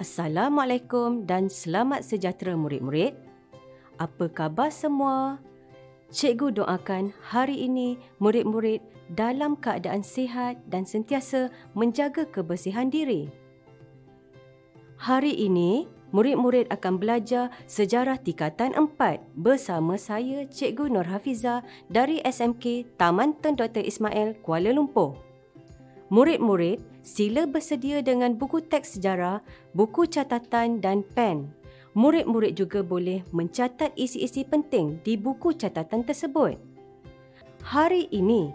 Assalamualaikum dan selamat sejahtera murid-murid. Apa khabar semua? Cikgu doakan hari ini murid-murid dalam keadaan sihat dan sentiasa menjaga kebersihan diri. Hari ini, murid-murid akan belajar sejarah tingkatan 4 bersama saya Cikgu Nur Hafiza dari SMK Taman Tun Dr. Ismail Kuala Lumpur. Murid-murid sila bersedia dengan buku teks sejarah, buku catatan dan pen. Murid-murid juga boleh mencatat isi-isi penting di buku catatan tersebut. Hari ini,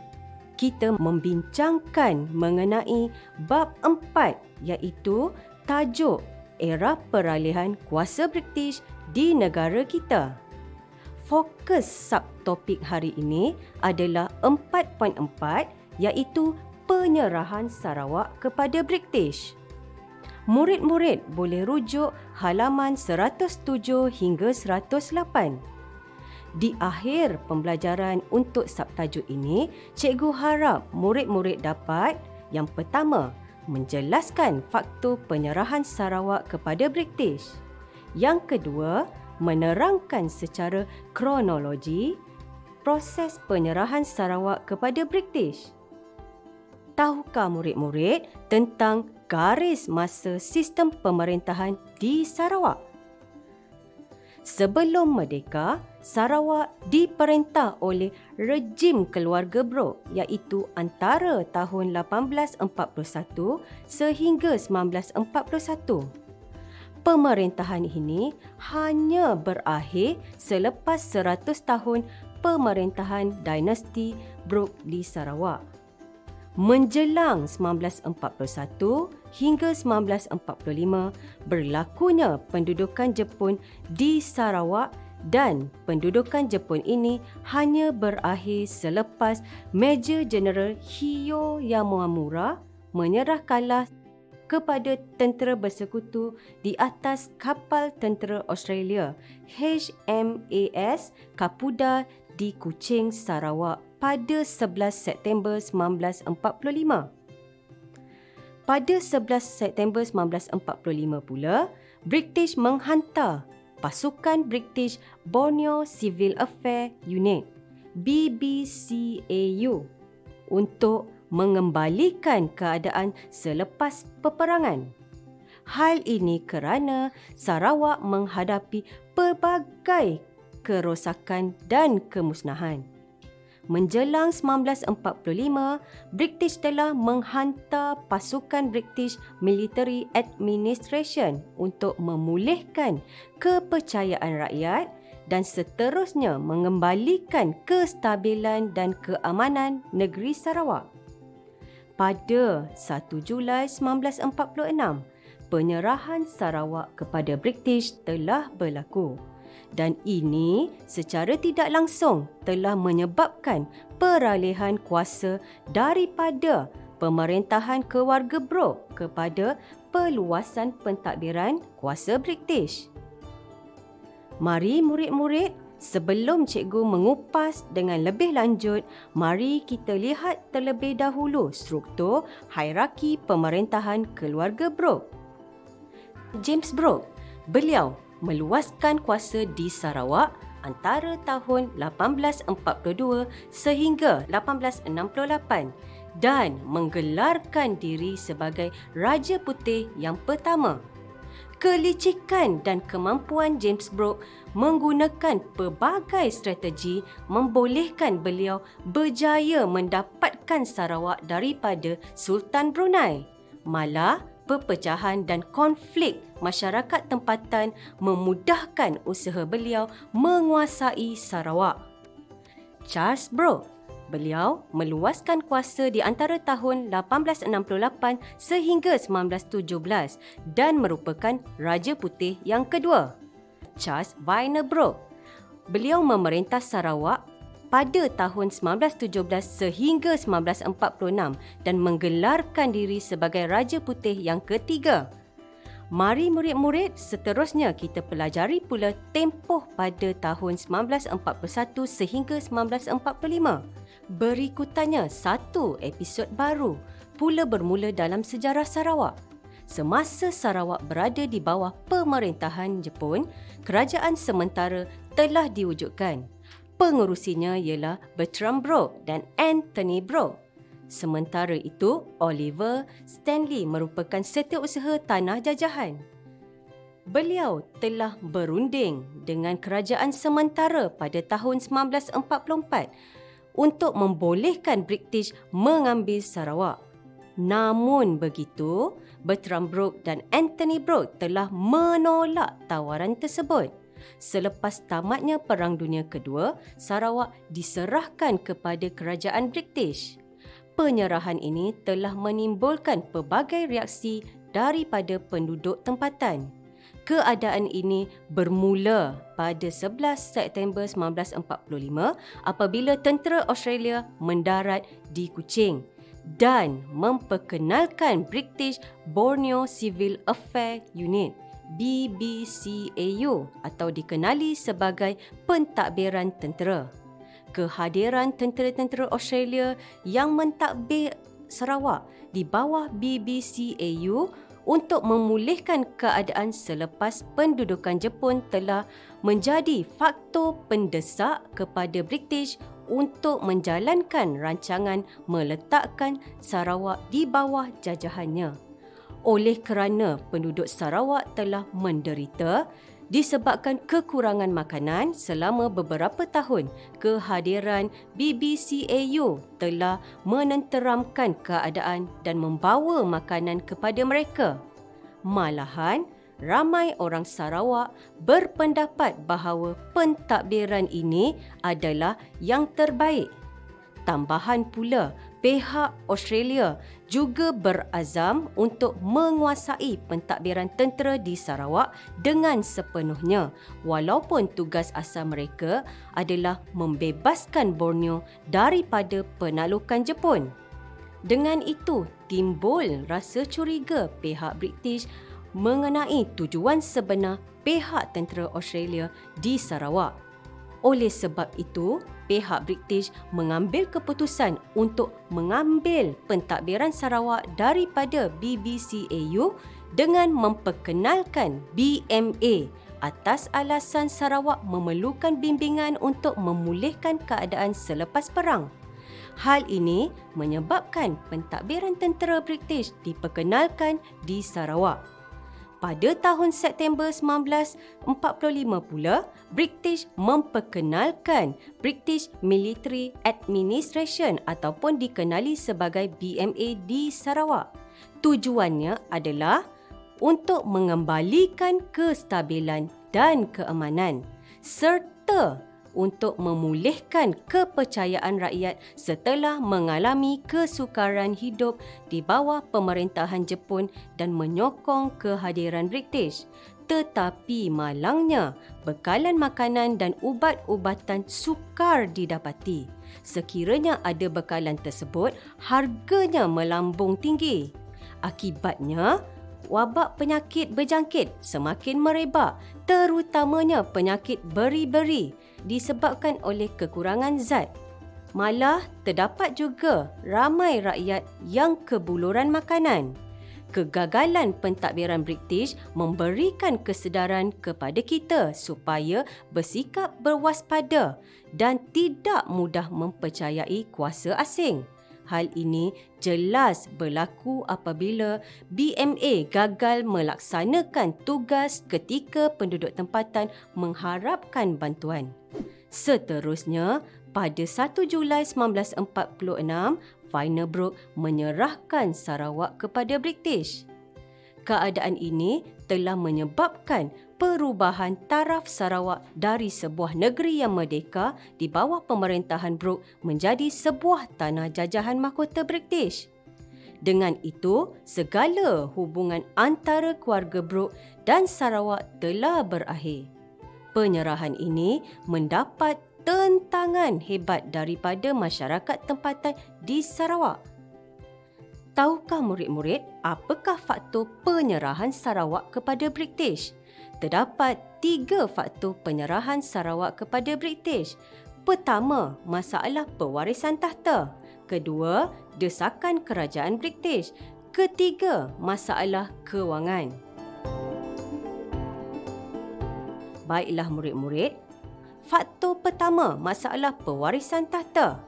kita membincangkan mengenai bab empat iaitu tajuk era peralihan kuasa British di negara kita. Fokus subtopik hari ini adalah 4.4 iaitu penyerahan Sarawak kepada British. Murid-murid boleh rujuk halaman 107 hingga 108. Di akhir pembelajaran untuk subtajuk ini, cikgu harap murid-murid dapat yang pertama, menjelaskan faktor penyerahan Sarawak kepada British. Yang kedua, menerangkan secara kronologi proses penyerahan Sarawak kepada British tahukah murid-murid tentang garis masa sistem pemerintahan di Sarawak? Sebelum merdeka, Sarawak diperintah oleh rejim keluarga Brok iaitu antara tahun 1841 sehingga 1941. Pemerintahan ini hanya berakhir selepas 100 tahun pemerintahan dinasti Brok di Sarawak menjelang 1941 hingga 1945 berlakunya pendudukan Jepun di Sarawak dan pendudukan Jepun ini hanya berakhir selepas Major General Hiyo Yamamura menyerah kalah kepada tentera bersekutu di atas kapal tentera Australia HMAS Kapuda di Kuching, Sarawak pada 11 September 1945. Pada 11 September 1945 pula, British menghantar pasukan British Borneo Civil Affairs Unit BBCAU untuk mengembalikan keadaan selepas peperangan. Hal ini kerana Sarawak menghadapi pelbagai kerosakan dan kemusnahan. Menjelang 1945, British telah menghantar pasukan British Military Administration untuk memulihkan kepercayaan rakyat dan seterusnya mengembalikan kestabilan dan keamanan negeri Sarawak. Pada 1 Julai 1946, penyerahan Sarawak kepada British telah berlaku dan ini secara tidak langsung telah menyebabkan peralihan kuasa daripada pemerintahan keluarga Brooke kepada peluasan pentadbiran kuasa British. Mari murid-murid, sebelum cikgu mengupas dengan lebih lanjut, mari kita lihat terlebih dahulu struktur hierarki pemerintahan keluarga Brooke. James Brooke, beliau meluaskan kuasa di Sarawak antara tahun 1842 sehingga 1868 dan menggelarkan diri sebagai Raja Putih yang pertama. Kelicikan dan kemampuan James Brooke menggunakan pelbagai strategi membolehkan beliau berjaya mendapatkan Sarawak daripada Sultan Brunei. Malah, perpecahan dan konflik masyarakat tempatan memudahkan usaha beliau menguasai Sarawak. Charles Brooke Beliau meluaskan kuasa di antara tahun 1868 sehingga 1917 dan merupakan Raja Putih yang kedua. Charles Viner Brooke Beliau memerintah Sarawak pada tahun 1917 sehingga 1946 dan menggelarkan diri sebagai Raja Putih yang ketiga. Mari murid-murid seterusnya kita pelajari pula tempoh pada tahun 1941 sehingga 1945. Berikutannya satu episod baru pula bermula dalam sejarah Sarawak. semasa Sarawak berada di bawah pemerintahan Jepun, kerajaan sementara telah diwujudkan. Pengurusinya ialah Bertram Brooke dan Anthony Brooke. Sementara itu, Oliver Stanley merupakan setiausaha tanah jajahan. Beliau telah berunding dengan kerajaan sementara pada tahun 1944 untuk membolehkan British mengambil Sarawak. Namun begitu, Bertram Brooke dan Anthony Brooke telah menolak tawaran tersebut. Selepas tamatnya Perang Dunia Kedua, Sarawak diserahkan kepada kerajaan British. Penyerahan ini telah menimbulkan pelbagai reaksi daripada penduduk tempatan keadaan ini bermula pada 11 September 1945 apabila tentera Australia mendarat di Kuching dan memperkenalkan British Borneo Civil Affairs Unit BBCAU atau dikenali sebagai pentadbiran tentera. Kehadiran tentera-tentera Australia yang mentadbir Sarawak di bawah BBCAU untuk memulihkan keadaan selepas pendudukan Jepun telah menjadi faktor pendesak kepada British untuk menjalankan rancangan meletakkan Sarawak di bawah jajahannya. Oleh kerana penduduk Sarawak telah menderita disebabkan kekurangan makanan selama beberapa tahun, kehadiran BBCAU telah menenteramkan keadaan dan membawa makanan kepada mereka. Malahan, ramai orang Sarawak berpendapat bahawa pentadbiran ini adalah yang terbaik. Tambahan pula, pihak Australia juga berazam untuk menguasai pentadbiran tentera di Sarawak dengan sepenuhnya walaupun tugas asal mereka adalah membebaskan Borneo daripada penaklukan Jepun. Dengan itu, timbul rasa curiga pihak British mengenai tujuan sebenar pihak tentera Australia di Sarawak. Oleh sebab itu, pihak British mengambil keputusan untuk mengambil pentadbiran Sarawak daripada BBCAU dengan memperkenalkan BMA atas alasan Sarawak memerlukan bimbingan untuk memulihkan keadaan selepas perang. Hal ini menyebabkan pentadbiran tentera British diperkenalkan di Sarawak. Pada tahun September 1945 pula, British memperkenalkan British Military Administration ataupun dikenali sebagai BMA di Sarawak. Tujuannya adalah untuk mengembalikan kestabilan dan keamanan serta untuk memulihkan kepercayaan rakyat setelah mengalami kesukaran hidup di bawah pemerintahan Jepun dan menyokong kehadiran British. Tetapi malangnya, bekalan makanan dan ubat-ubatan sukar didapati. Sekiranya ada bekalan tersebut, harganya melambung tinggi. Akibatnya, wabak penyakit berjangkit semakin merebak terutamanya penyakit beri-beri disebabkan oleh kekurangan zat. Malah terdapat juga ramai rakyat yang kebuluran makanan. Kegagalan pentadbiran British memberikan kesedaran kepada kita supaya bersikap berwaspada dan tidak mudah mempercayai kuasa asing. Hal ini jelas berlaku apabila BMA gagal melaksanakan tugas ketika penduduk tempatan mengharapkan bantuan. Seterusnya, pada 1 Julai 1946, Vinebrook menyerahkan Sarawak kepada British. Keadaan ini telah menyebabkan perubahan taraf Sarawak dari sebuah negeri yang merdeka di bawah pemerintahan Brooke menjadi sebuah tanah jajahan mahkota British. Dengan itu, segala hubungan antara keluarga Brooke dan Sarawak telah berakhir. Penyerahan ini mendapat tentangan hebat daripada masyarakat tempatan di Sarawak. Tahukah murid-murid apakah faktor penyerahan Sarawak kepada British? terdapat tiga faktor penyerahan Sarawak kepada British. Pertama, masalah pewarisan tahta. Kedua, desakan kerajaan British. Ketiga, masalah kewangan. Baiklah murid-murid, faktor pertama masalah pewarisan tahta.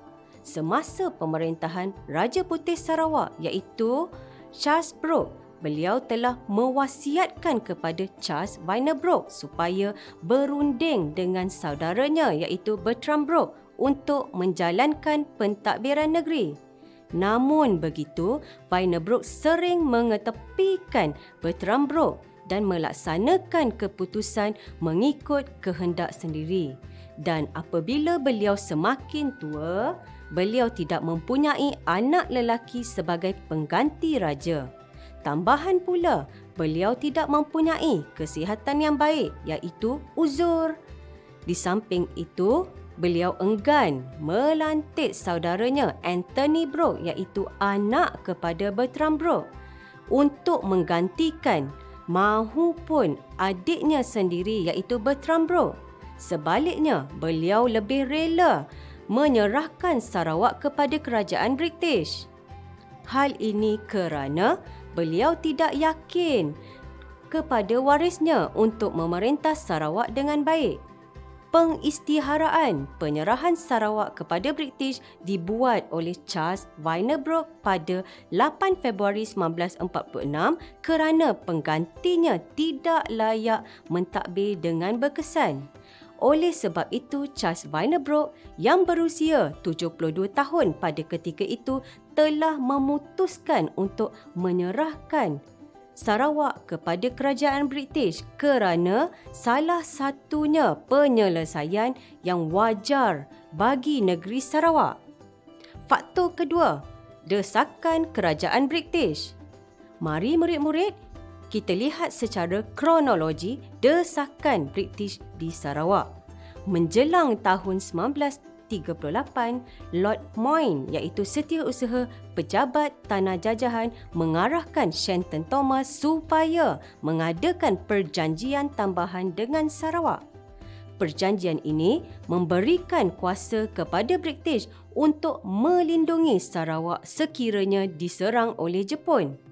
Semasa pemerintahan Raja Putih Sarawak iaitu Charles Brooke, beliau telah mewasiatkan kepada Charles Weiner Brooke supaya berunding dengan saudaranya iaitu Bertram Brooke untuk menjalankan pentadbiran negeri. Namun begitu, Weiner Brooke sering mengetepikan Bertram Brooke dan melaksanakan keputusan mengikut kehendak sendiri. Dan apabila beliau semakin tua, beliau tidak mempunyai anak lelaki sebagai pengganti raja. Tambahan pula, beliau tidak mempunyai kesihatan yang baik iaitu uzur. Di samping itu, beliau enggan melantik saudaranya Anthony Brooke iaitu anak kepada Bertram Brooke untuk menggantikan mahupun adiknya sendiri iaitu Bertram Bro. Sebaliknya, beliau lebih rela menyerahkan Sarawak kepada kerajaan British. Hal ini kerana beliau tidak yakin kepada warisnya untuk memerintah Sarawak dengan baik pengistiharaan penyerahan Sarawak kepada British dibuat oleh Charles Weinerbrook pada 8 Februari 1946 kerana penggantinya tidak layak mentadbir dengan berkesan. Oleh sebab itu, Charles Weinerbrook yang berusia 72 tahun pada ketika itu telah memutuskan untuk menyerahkan Sarawak kepada kerajaan British kerana salah satunya penyelesaian yang wajar bagi negeri Sarawak. Faktor kedua, desakan kerajaan British. Mari murid-murid, kita lihat secara kronologi desakan British di Sarawak. Menjelang tahun 38, Lord Moyne iaitu setiausaha pejabat tanah jajahan mengarahkan Shenton Thomas supaya mengadakan perjanjian tambahan dengan Sarawak. Perjanjian ini memberikan kuasa kepada British untuk melindungi Sarawak sekiranya diserang oleh Jepun.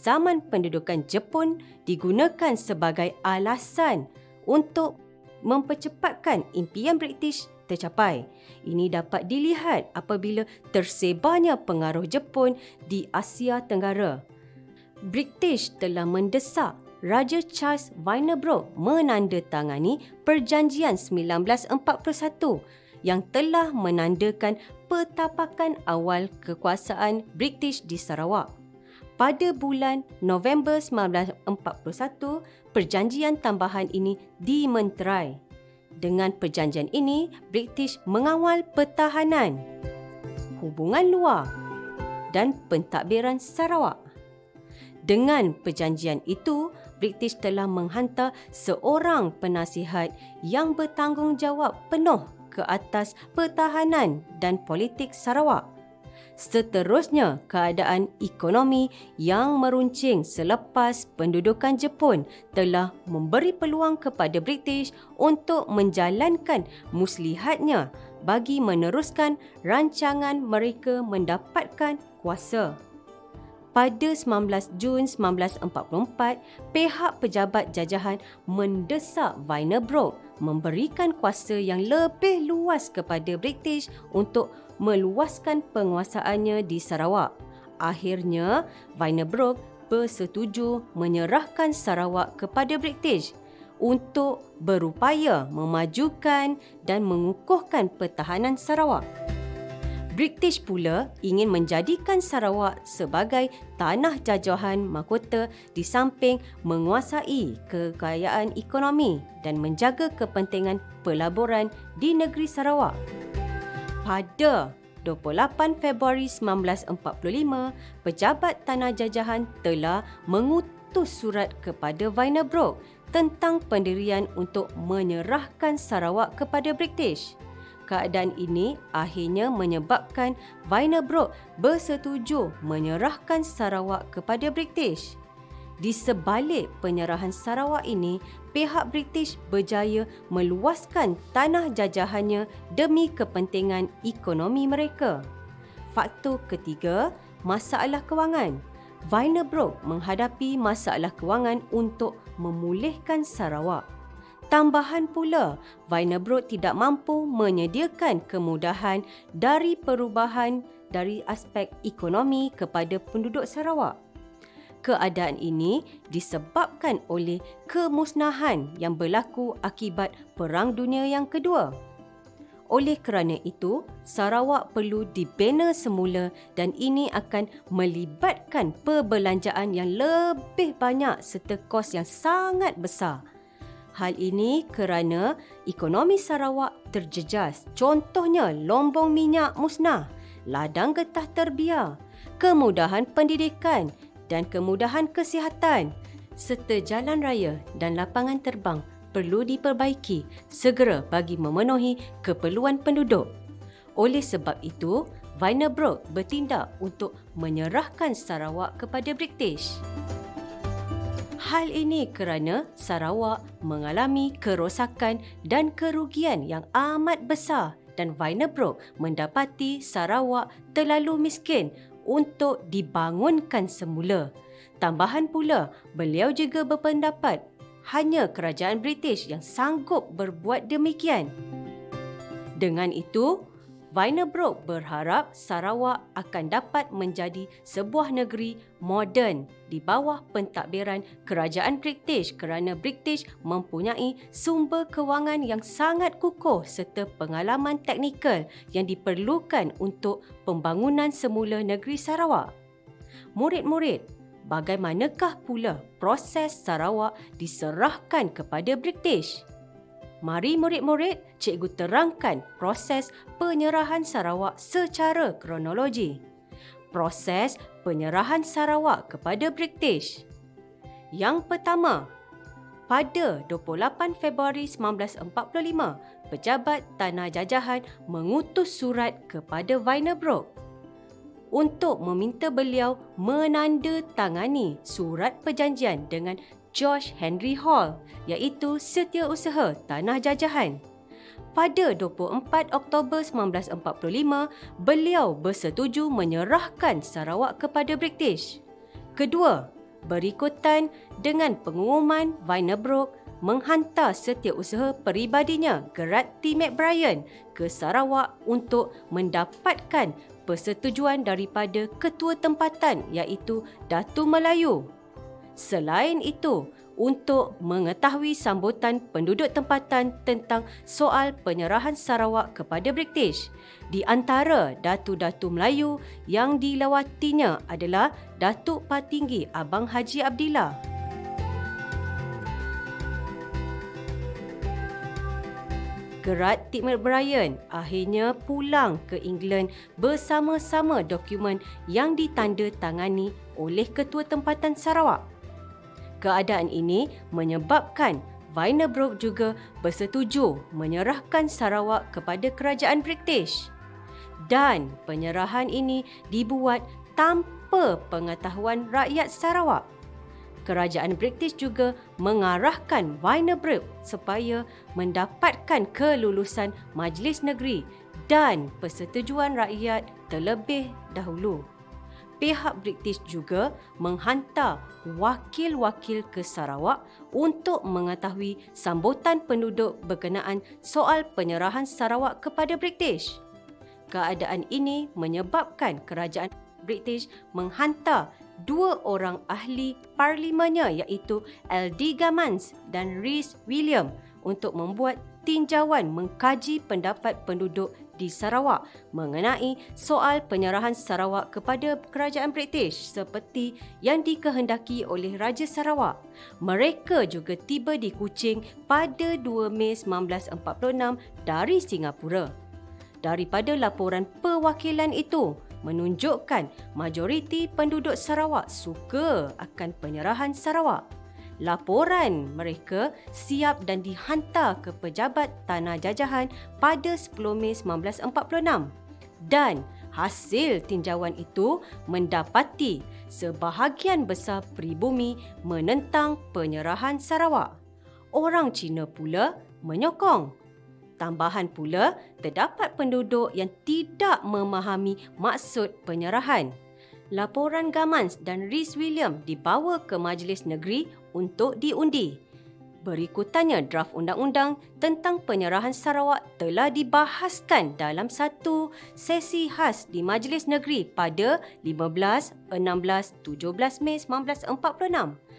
Zaman pendudukan Jepun digunakan sebagai alasan untuk mempercepatkan impian British tercapai. Ini dapat dilihat apabila tersebarnya pengaruh Jepun di Asia Tenggara. British telah mendesak Raja Charles Weinerbrook menandatangani Perjanjian 1941 yang telah menandakan petapakan awal kekuasaan British di Sarawak. Pada bulan November 1941, perjanjian tambahan ini dimenterai dengan perjanjian ini, British mengawal pertahanan, hubungan luar dan pentadbiran Sarawak. Dengan perjanjian itu, British telah menghantar seorang penasihat yang bertanggungjawab penuh ke atas pertahanan dan politik Sarawak Seterusnya, keadaan ekonomi yang meruncing selepas pendudukan Jepun telah memberi peluang kepada British untuk menjalankan muslihatnya bagi meneruskan rancangan mereka mendapatkan kuasa. Pada 19 Jun 1944, pihak pejabat jajahan mendesak Weinerbrook memberikan kuasa yang lebih luas kepada British untuk meluaskan penguasaannya di Sarawak. Akhirnya, Weinerbrook bersetuju menyerahkan Sarawak kepada British untuk berupaya memajukan dan mengukuhkan pertahanan Sarawak. British pula ingin menjadikan Sarawak sebagai tanah jajahan mahkota di samping menguasai kekayaan ekonomi dan menjaga kepentingan pelaburan di negeri Sarawak pada 28 Februari 1945, pejabat tanah jajahan telah mengutus surat kepada Weinerbrook tentang pendirian untuk menyerahkan Sarawak kepada British. Keadaan ini akhirnya menyebabkan Weinerbrook bersetuju menyerahkan Sarawak kepada British. Di sebalik penyerahan Sarawak ini, pihak British berjaya meluaskan tanah jajahannya demi kepentingan ekonomi mereka. Faktor ketiga, masalah kewangan. Wienerbrod menghadapi masalah kewangan untuk memulihkan Sarawak. Tambahan pula, Wienerbrod tidak mampu menyediakan kemudahan dari perubahan dari aspek ekonomi kepada penduduk Sarawak. Keadaan ini disebabkan oleh kemusnahan yang berlaku akibat Perang Dunia yang Kedua. Oleh kerana itu, Sarawak perlu dibina semula dan ini akan melibatkan perbelanjaan yang lebih banyak serta kos yang sangat besar. Hal ini kerana ekonomi Sarawak terjejas. Contohnya lombong minyak musnah, ladang getah terbiar, kemudahan pendidikan dan kemudahan kesihatan serta jalan raya dan lapangan terbang perlu diperbaiki segera bagi memenuhi keperluan penduduk. Oleh sebab itu, Wienerbrod bertindak untuk menyerahkan Sarawak kepada British. Hal ini kerana Sarawak mengalami kerosakan dan kerugian yang amat besar dan Wienerbrod mendapati Sarawak terlalu miskin untuk dibangunkan semula. Tambahan pula, beliau juga berpendapat hanya kerajaan British yang sanggup berbuat demikian. Dengan itu, Wienerbrod berharap Sarawak akan dapat menjadi sebuah negeri moden di bawah pentadbiran kerajaan British kerana British mempunyai sumber kewangan yang sangat kukuh serta pengalaman teknikal yang diperlukan untuk pembangunan semula negeri Sarawak. Murid-murid, bagaimanakah pula proses Sarawak diserahkan kepada British? Mari murid-murid, cikgu terangkan proses penyerahan Sarawak secara kronologi. Proses penyerahan Sarawak kepada British. Yang pertama, pada 28 Februari 1945, pejabat tanah jajahan mengutus surat kepada Wienerbrod untuk meminta beliau menandatangani surat perjanjian dengan George Henry Hall iaitu Setiausaha Tanah Jajahan. Pada 24 Oktober 1945, beliau bersetuju menyerahkan Sarawak kepada British. Kedua, berikutan dengan pengumuman Wienerbrod menghantar setiausaha peribadinya Gerard T. McBrien ke Sarawak untuk mendapatkan persetujuan daripada ketua tempatan iaitu Datu Melayu Selain itu, untuk mengetahui sambutan penduduk tempatan tentang soal penyerahan Sarawak kepada British. Di antara datu-datu Melayu yang dilawatinya adalah Datuk Patinggi Abang Haji Abdillah. Gerard Tidmer Bryan akhirnya pulang ke England bersama-sama dokumen yang ditanda tangani oleh Ketua Tempatan Sarawak. Keadaan ini menyebabkan Wienerbrod juga bersetuju menyerahkan Sarawak kepada kerajaan British. Dan penyerahan ini dibuat tanpa pengetahuan rakyat Sarawak. Kerajaan British juga mengarahkan Wienerbrod supaya mendapatkan kelulusan Majlis Negeri dan persetujuan rakyat terlebih dahulu pihak British juga menghantar wakil-wakil ke Sarawak untuk mengetahui sambutan penduduk berkenaan soal penyerahan Sarawak kepada British. Keadaan ini menyebabkan kerajaan British menghantar dua orang ahli parlimennya iaitu L.D. Gammons dan Rhys William untuk membuat tinjauan mengkaji pendapat penduduk di Sarawak mengenai soal penyerahan Sarawak kepada kerajaan British seperti yang dikehendaki oleh Raja Sarawak. Mereka juga tiba di Kuching pada 2 Mei 1946 dari Singapura. Daripada laporan perwakilan itu, menunjukkan majoriti penduduk Sarawak suka akan penyerahan Sarawak laporan mereka siap dan dihantar ke pejabat tanah jajahan pada 10 Mei 1946 dan hasil tinjauan itu mendapati sebahagian besar pribumi menentang penyerahan Sarawak. Orang Cina pula menyokong. Tambahan pula, terdapat penduduk yang tidak memahami maksud penyerahan. Laporan Gamans dan Rhys William dibawa ke Majlis Negeri untuk diundi. Berikutannya, draft undang-undang tentang penyerahan Sarawak telah dibahaskan dalam satu sesi khas di Majlis Negeri pada 15, 16, 17 Mei 1946.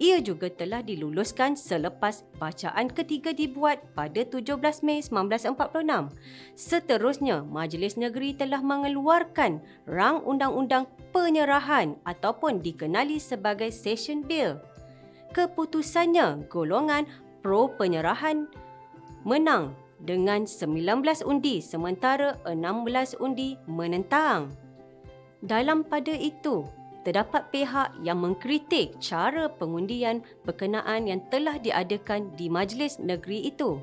Ia juga telah diluluskan selepas bacaan ketiga dibuat pada 17 Mei 1946. Seterusnya, Majlis Negeri telah mengeluarkan rang undang-undang penyerahan ataupun dikenali sebagai Session Bill. Keputusannya, golongan pro penyerahan menang dengan 19 undi sementara 16 undi menentang. Dalam pada itu, terdapat pihak yang mengkritik cara pengundian berkenaan yang telah diadakan di majlis negeri itu.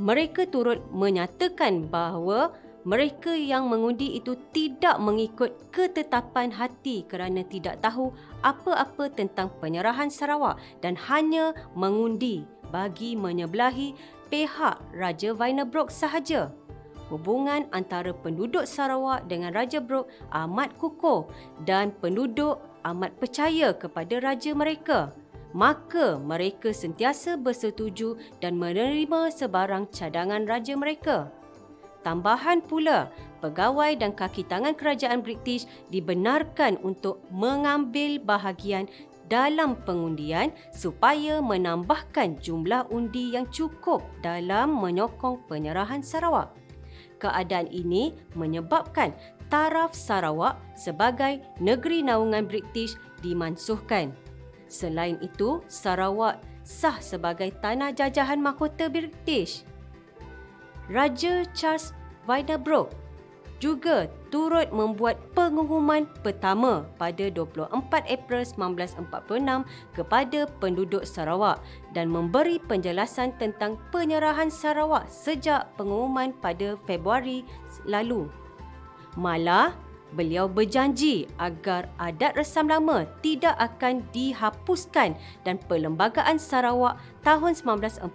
Mereka turut menyatakan bahawa mereka yang mengundi itu tidak mengikut ketetapan hati kerana tidak tahu apa-apa tentang penyerahan Sarawak dan hanya mengundi bagi menyebelahi pihak Raja Vainabrook sahaja hubungan antara penduduk Sarawak dengan Raja Brooke amat kukuh dan penduduk amat percaya kepada raja mereka. Maka mereka sentiasa bersetuju dan menerima sebarang cadangan raja mereka. Tambahan pula, pegawai dan kaki tangan kerajaan British dibenarkan untuk mengambil bahagian dalam pengundian supaya menambahkan jumlah undi yang cukup dalam menyokong penyerahan Sarawak keadaan ini menyebabkan taraf Sarawak sebagai negeri naungan British dimansuhkan. Selain itu, Sarawak sah sebagai tanah jajahan mahkota British. Raja Charles Vinderbrook juga turut membuat pengumuman pertama pada 24 April 1946 kepada penduduk Sarawak dan memberi penjelasan tentang penyerahan Sarawak sejak pengumuman pada Februari lalu. Malah, beliau berjanji agar adat resam lama tidak akan dihapuskan dan perlembagaan Sarawak tahun 1941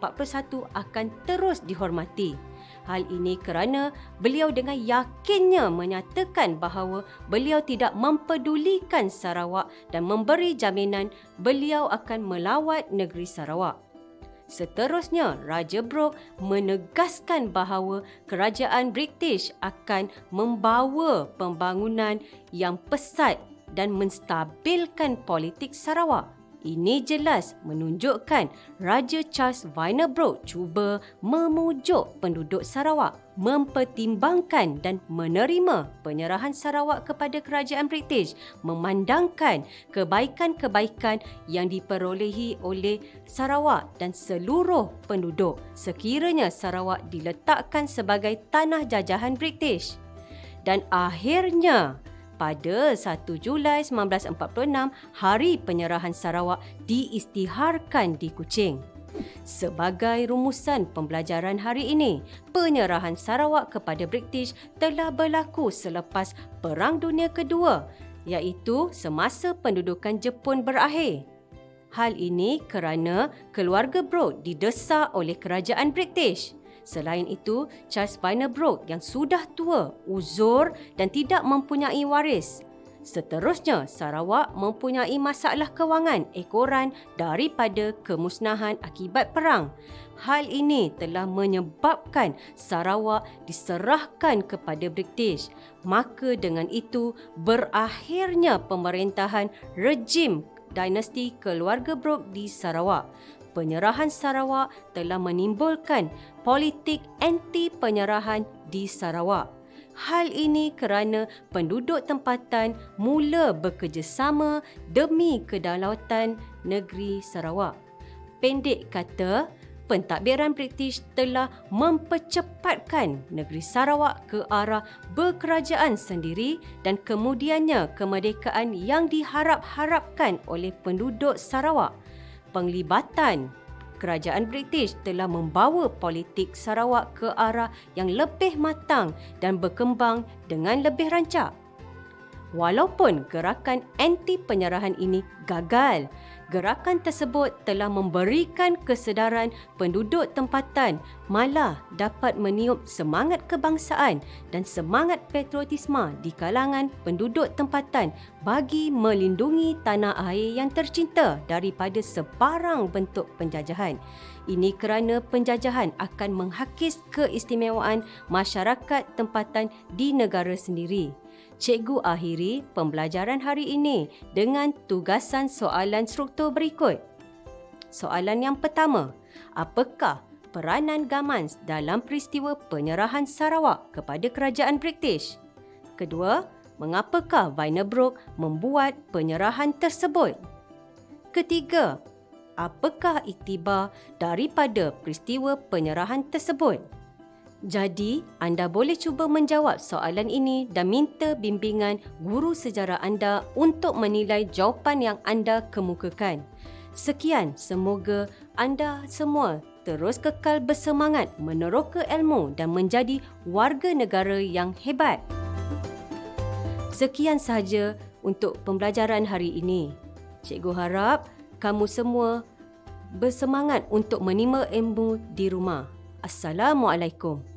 akan terus dihormati. Hal ini kerana beliau dengan yakinnya menyatakan bahawa beliau tidak mempedulikan Sarawak dan memberi jaminan beliau akan melawat negeri Sarawak. Seterusnya, Raja Brooke menegaskan bahawa kerajaan British akan membawa pembangunan yang pesat dan menstabilkan politik Sarawak. Ini jelas menunjukkan Raja Charles Vinderbrook cuba memujuk penduduk Sarawak mempertimbangkan dan menerima penyerahan Sarawak kepada kerajaan British memandangkan kebaikan-kebaikan yang diperolehi oleh Sarawak dan seluruh penduduk sekiranya Sarawak diletakkan sebagai tanah jajahan British. Dan akhirnya, pada 1 Julai 1946, hari penyerahan Sarawak diistiharkan di Kuching. Sebagai rumusan pembelajaran hari ini, penyerahan Sarawak kepada British telah berlaku selepas Perang Dunia Kedua iaitu semasa pendudukan Jepun berakhir. Hal ini kerana keluarga Brooke didesak oleh kerajaan British. Selain itu, Charles Vinderbrook yang sudah tua, uzur dan tidak mempunyai waris. Seterusnya, Sarawak mempunyai masalah kewangan ekoran daripada kemusnahan akibat perang. Hal ini telah menyebabkan Sarawak diserahkan kepada British. Maka dengan itu, berakhirnya pemerintahan rejim dinasti keluarga Brooke di Sarawak penyerahan Sarawak telah menimbulkan politik anti penyerahan di Sarawak. Hal ini kerana penduduk tempatan mula bekerjasama demi kedaulatan negeri Sarawak. Pendek kata, pentadbiran British telah mempercepatkan negeri Sarawak ke arah berkerajaan sendiri dan kemudiannya kemerdekaan yang diharap-harapkan oleh penduduk Sarawak penglibatan kerajaan British telah membawa politik Sarawak ke arah yang lebih matang dan berkembang dengan lebih rancak. Walaupun gerakan anti penyerahan ini gagal, gerakan tersebut telah memberikan kesedaran penduduk tempatan malah dapat meniup semangat kebangsaan dan semangat patriotisme di kalangan penduduk tempatan bagi melindungi tanah air yang tercinta daripada sebarang bentuk penjajahan. Ini kerana penjajahan akan menghakis keistimewaan masyarakat tempatan di negara sendiri. Cikgu akhiri pembelajaran hari ini dengan tugasan soalan struktur berikut. Soalan yang pertama, apakah peranan Gamans dalam peristiwa penyerahan Sarawak kepada kerajaan British? Kedua, mengapakah Weinerbrook membuat penyerahan tersebut? Ketiga, apakah iktibar daripada peristiwa penyerahan tersebut? Jadi, anda boleh cuba menjawab soalan ini dan minta bimbingan guru sejarah anda untuk menilai jawapan yang anda kemukakan. Sekian, semoga anda semua terus kekal bersemangat meneroka ilmu dan menjadi warga negara yang hebat. Sekian sahaja untuk pembelajaran hari ini. Cikgu harap kamu semua bersemangat untuk menima ilmu di rumah. Assalamualaikum.